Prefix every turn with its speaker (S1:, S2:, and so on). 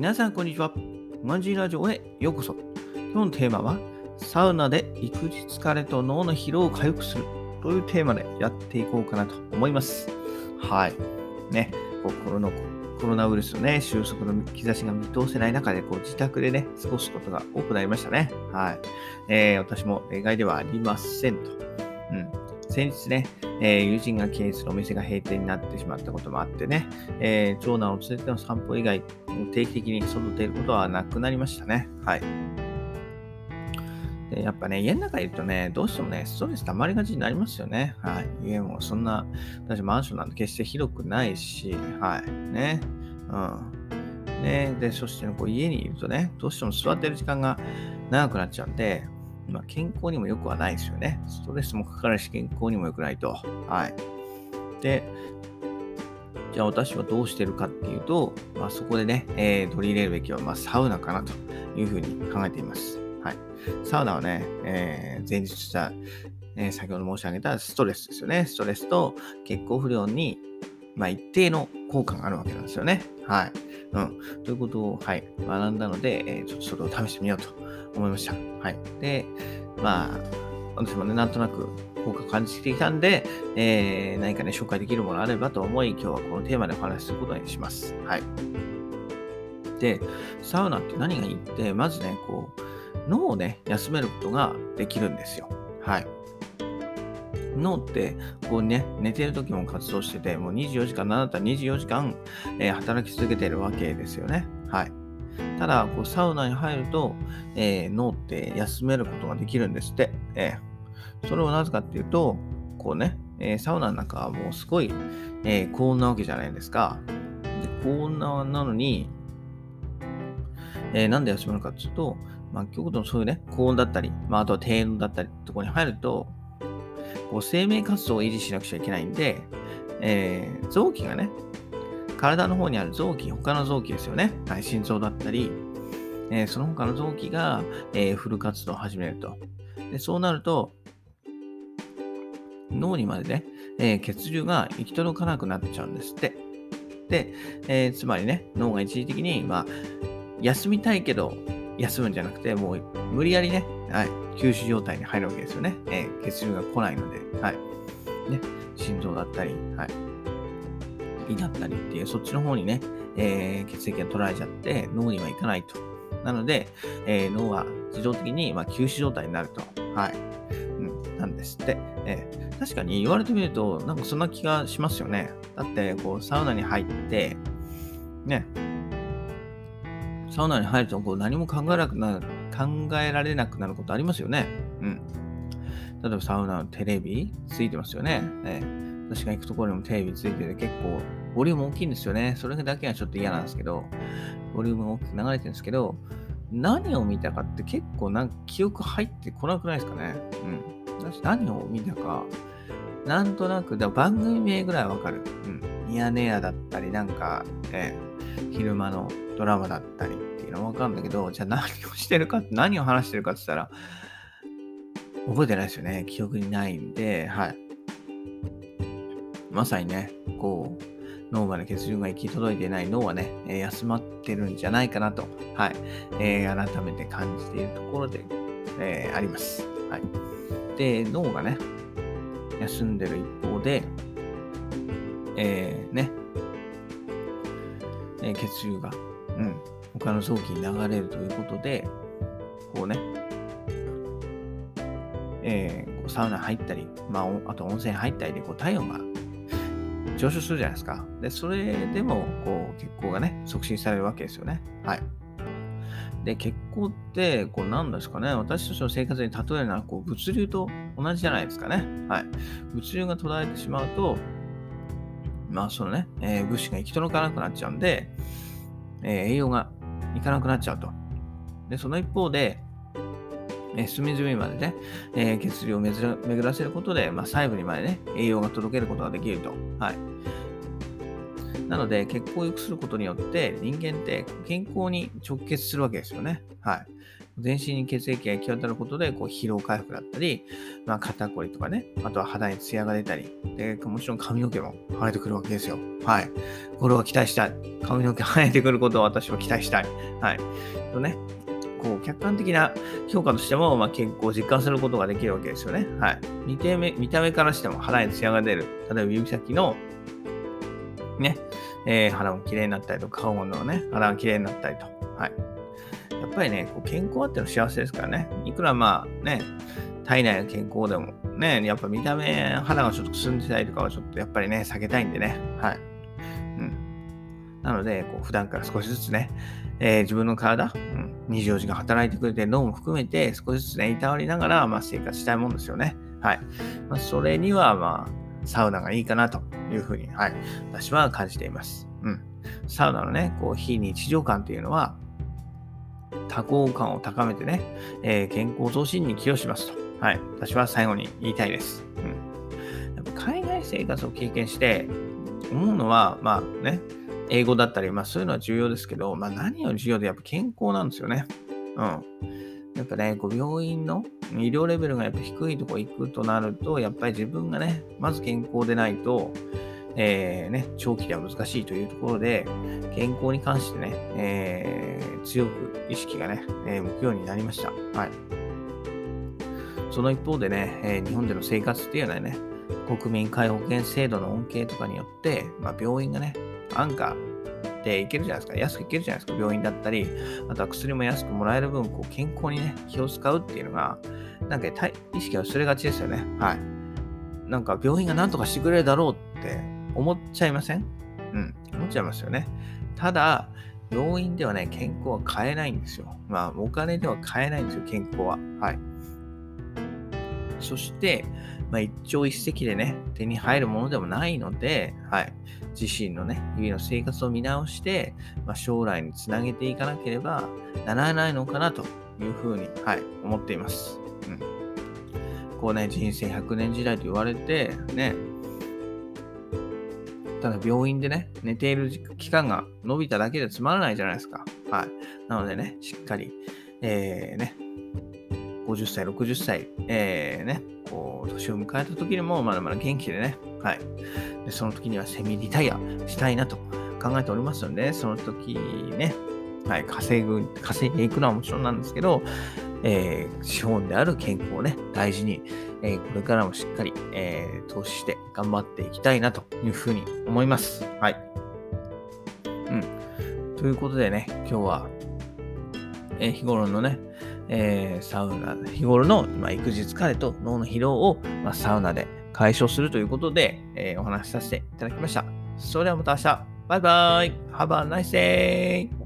S1: 皆さん、こんにちは。マンジーラジオへようこそ。今日のテーマは、サウナで育児疲れと脳の疲労を回復するというテーマでやっていこうかなと思います。はい。ね、こうコロナコロナウイルスのね、収束の兆しが見通せない中で、こう自宅でね、過ごすことが多くなりましたね。はい。えー、私も例外ではありませんと。先日ね、えー、友人が経営するお店が閉店になってしまったこともあってね、えー、長男を連れての散歩以外、定期的に外出ることはなくなりましたね。はい。でやっぱね、家の中にいるとね、どうしてもね、ストレス溜まりがちになりますよね。はい。家もそんな、私マンションなんて決して広くないし、はい。ね。うん。ね。で、そして、ね、こう家にいるとね、どうしても座ってる時間が長くなっちゃうんで、まあ、健康にも良くはないですよね。ストレスもかかるし、健康にも良くないと。はい。で、じゃあ私はどうしてるかっていうと、まあ、そこでね、えー、取り入れるべきは、まあ、サウナかなというふうに考えています。はい。サウナはね、えー、前日した、えー、先ほど申し上げたストレスですよね。ストレスと血行不良に、まあ、一定の効果があるわけなんですよね。はい。うん。ということを、はい、学んだので、えー、ちょっとそれを試してみようと思いました。はい。で、まあ、私もね、なんとなく効果感じてきたんで、えー、何かね、紹介できるものあればと思い、今日はこのテーマでお話しすることにします。はい。で、サウナって何がいいって、まずね、こう、脳をね、休めることができるんですよ。はい。脳って、こうね、寝てる時も活動してて、もう24時間、なんだったら24時間、えー、働き続けてるわけですよね。はい。ただ、こうサウナに入ると、えー、脳って休めることができるんですって。えー、それはなぜかっていうと、こうね、えー、サウナの中はもうすごい、え高温なわけじゃないですか。で高温なのに、えなんで休めるかっていうと、まあ、極度のそういうね、高温だったり、まあ、あとは低温だったりとこに入ると、こう生命活動を維持しなくちゃいけないんで、え、臓器がね、体の方にある臓器、他の臓器ですよね。はい、心臓だったり、えー、その他の臓器が、えー、フル活動を始めると。でそうなると、脳にまでね、えー、血流が行き届かなくなっちゃうんですって。で、え、つまりね、脳が一時的に、まあ、休みたいけど、休むんじゃなくて、もう無理やりね、はい、休止状態に入るわけですよね。え、血流が来ないので、はい。ね、心臓だったり、はい、だったりっていう、そっちの方にね、えー、血液が取られちゃって脳には行かないと。なので、えー、脳は自動的に、まあ、休止状態になると。はい。うん、なんですって。えー、確かに言われてみると、なんかそんな気がしますよね。だって、こう、サウナに入って、ね、サウナに入るとこう何も考えなくなる、考えられなくなることありますよね。うん。例えばサウナのテレビついてますよね。えー、私が行くところにもテレビついてて結構ボリューム大きいんですよね。それだけはちょっと嫌なんですけど、ボリューム大きく流れてるんですけど、何を見たかって結構なんか記憶入ってこなくないですかね。うん。私何を見たか、なんとなく、だ番組名ぐらいわかる。うん。ミヤネ屋だったり、なんか、えー、昼間のドラマだったりっていうのはわかるんだけど、じゃあ何をしてるかって、何を話してるかって言ったら、覚えてないですよね。記憶にないんで、はい。まさにね、こう、脳まで血流が行き届いてない脳はね、え、休まってるんじゃないかなと、はい、えー、改めて感じているところで、えー、あります。はい。で、脳がね、休んでる一方で、えー、ね、え血流が、うん、他の臓器に流れるということで、こうね、えー、サウナ入ったり、まあ、あと温泉入ったりでこう体温が上昇するじゃないですか。で、それでも、こう、血行がね、促進されるわけですよね。はい。で、血行って、こう、なんですかね、私たちの生活に例えるなら、こう、物流と同じじゃないですかね。はい。物流が途絶えてしまうと、まあ、そのね、えー、物資が行き届かなくなっちゃうんで、えー、栄養がいかなくなっちゃうと。で、その一方で、え隅々までね、えー、血流を巡らせることで、まあ、細部にまでね、栄養が届けることができると。はい。なので、血行を良くすることによって、人間って健康に直結するわけですよね。はい。全身に血液が行き渡ることで、こう疲労回復だったり、まあ、肩こりとかね、あとは肌にツヤが出たり、で、もちろん髪の毛も生えてくるわけですよ。はい。これは期待したい。髪の毛生えてくることを私は期待したい。はい。とね、こう、客観的な評価としても、まあ、健康を実感することができるわけですよね。はい。見た目、見た目からしても肌にツヤが出る。例えば指先の、ね、えー、肌も綺麗になったりとか、顔のね、肌が綺麗になったりと。はい。やっぱりね、こう健康あっての幸せですからね。いくらまあね、体内の健康でもね、やっぱ見た目、肌がちょっとくすんでたりとかはちょっとやっぱりね、避けたいんでね。はい。うん。なので、こう普段から少しずつね、えー、自分の体、24時間働いてくれて、脳も含めて少しずつね、いたわりながら、まあ、生活したいもんですよね。はい。まあ、それには、まあ、サウナがいいかなというふうに、はい、私は感じています。うん。サウナのね、こう、非日常感っていうのは、多幸感を高めてね、えー、健康増進に寄与しますと。はい。私は最後に言いたいです。うん。やっぱ海外生活を経験して、思うのは、まあね、英語だったり、まあそういうのは重要ですけど、まあ何より重要でやっぱ健康なんですよね。うん。やっぱね、こう病院の医療レベルがやっぱ低いとこ行くとなると、やっぱり自分がね、まず健康でないと、えー、ね、長期では難しいというところで、健康に関してね、えー、強く意識がね、えー、向くようになりました。はい。その一方でね、え日本での生活っていうのはね、国民皆保険制度の恩恵とかによって、まあ、病院がね、安価で行けるじゃないですか。安く行けるじゃないですか。病院だったり、あとは薬も安くもらえる分、こう健康にね、気を使うっていうのが、なんか意識は薄れがちですよね。はい。なんか病院が何とかしてくれるだろうって思っちゃいません？うん、思っちゃいますよね。ただ、病院ではね、健康は買えないんですよ。まあ、お金では買えないんですよ、健康は。はい。そして、まあ、一朝一夕でね、手に入るものでもないので、はい。自身のね、日々の生活を見直して、まあ、将来につなげていかなければならないのかなというふうに、はい、思っています。うん。こうね、人生100年時代と言われて、ね、ただ病院でね、寝ている期間が伸びただけでつまらないじゃないですか。はい。なのでね、しっかり、えー、ね、50歳、60歳、えー、ね、こう、年を迎えた時にも、まだまだ元気でね、はい。で、その時にはセミリタイアしたいなと考えておりますので、その時ね、はい、稼ぐ、稼いでいくのはもちろんなんですけど、えー、資本である健康をね、大事に、えー、これからもしっかり、えー、投資して頑張っていきたいなというふうに思います。はい。うん。ということでね、今日は、えー、日頃のね、えー、サウナ、日頃の、まあ、育児疲れと脳の疲労を、まあ、サウナで解消するということで、えー、お話しさせていただきました。それではまた明日。バイバイ。Have a nice day!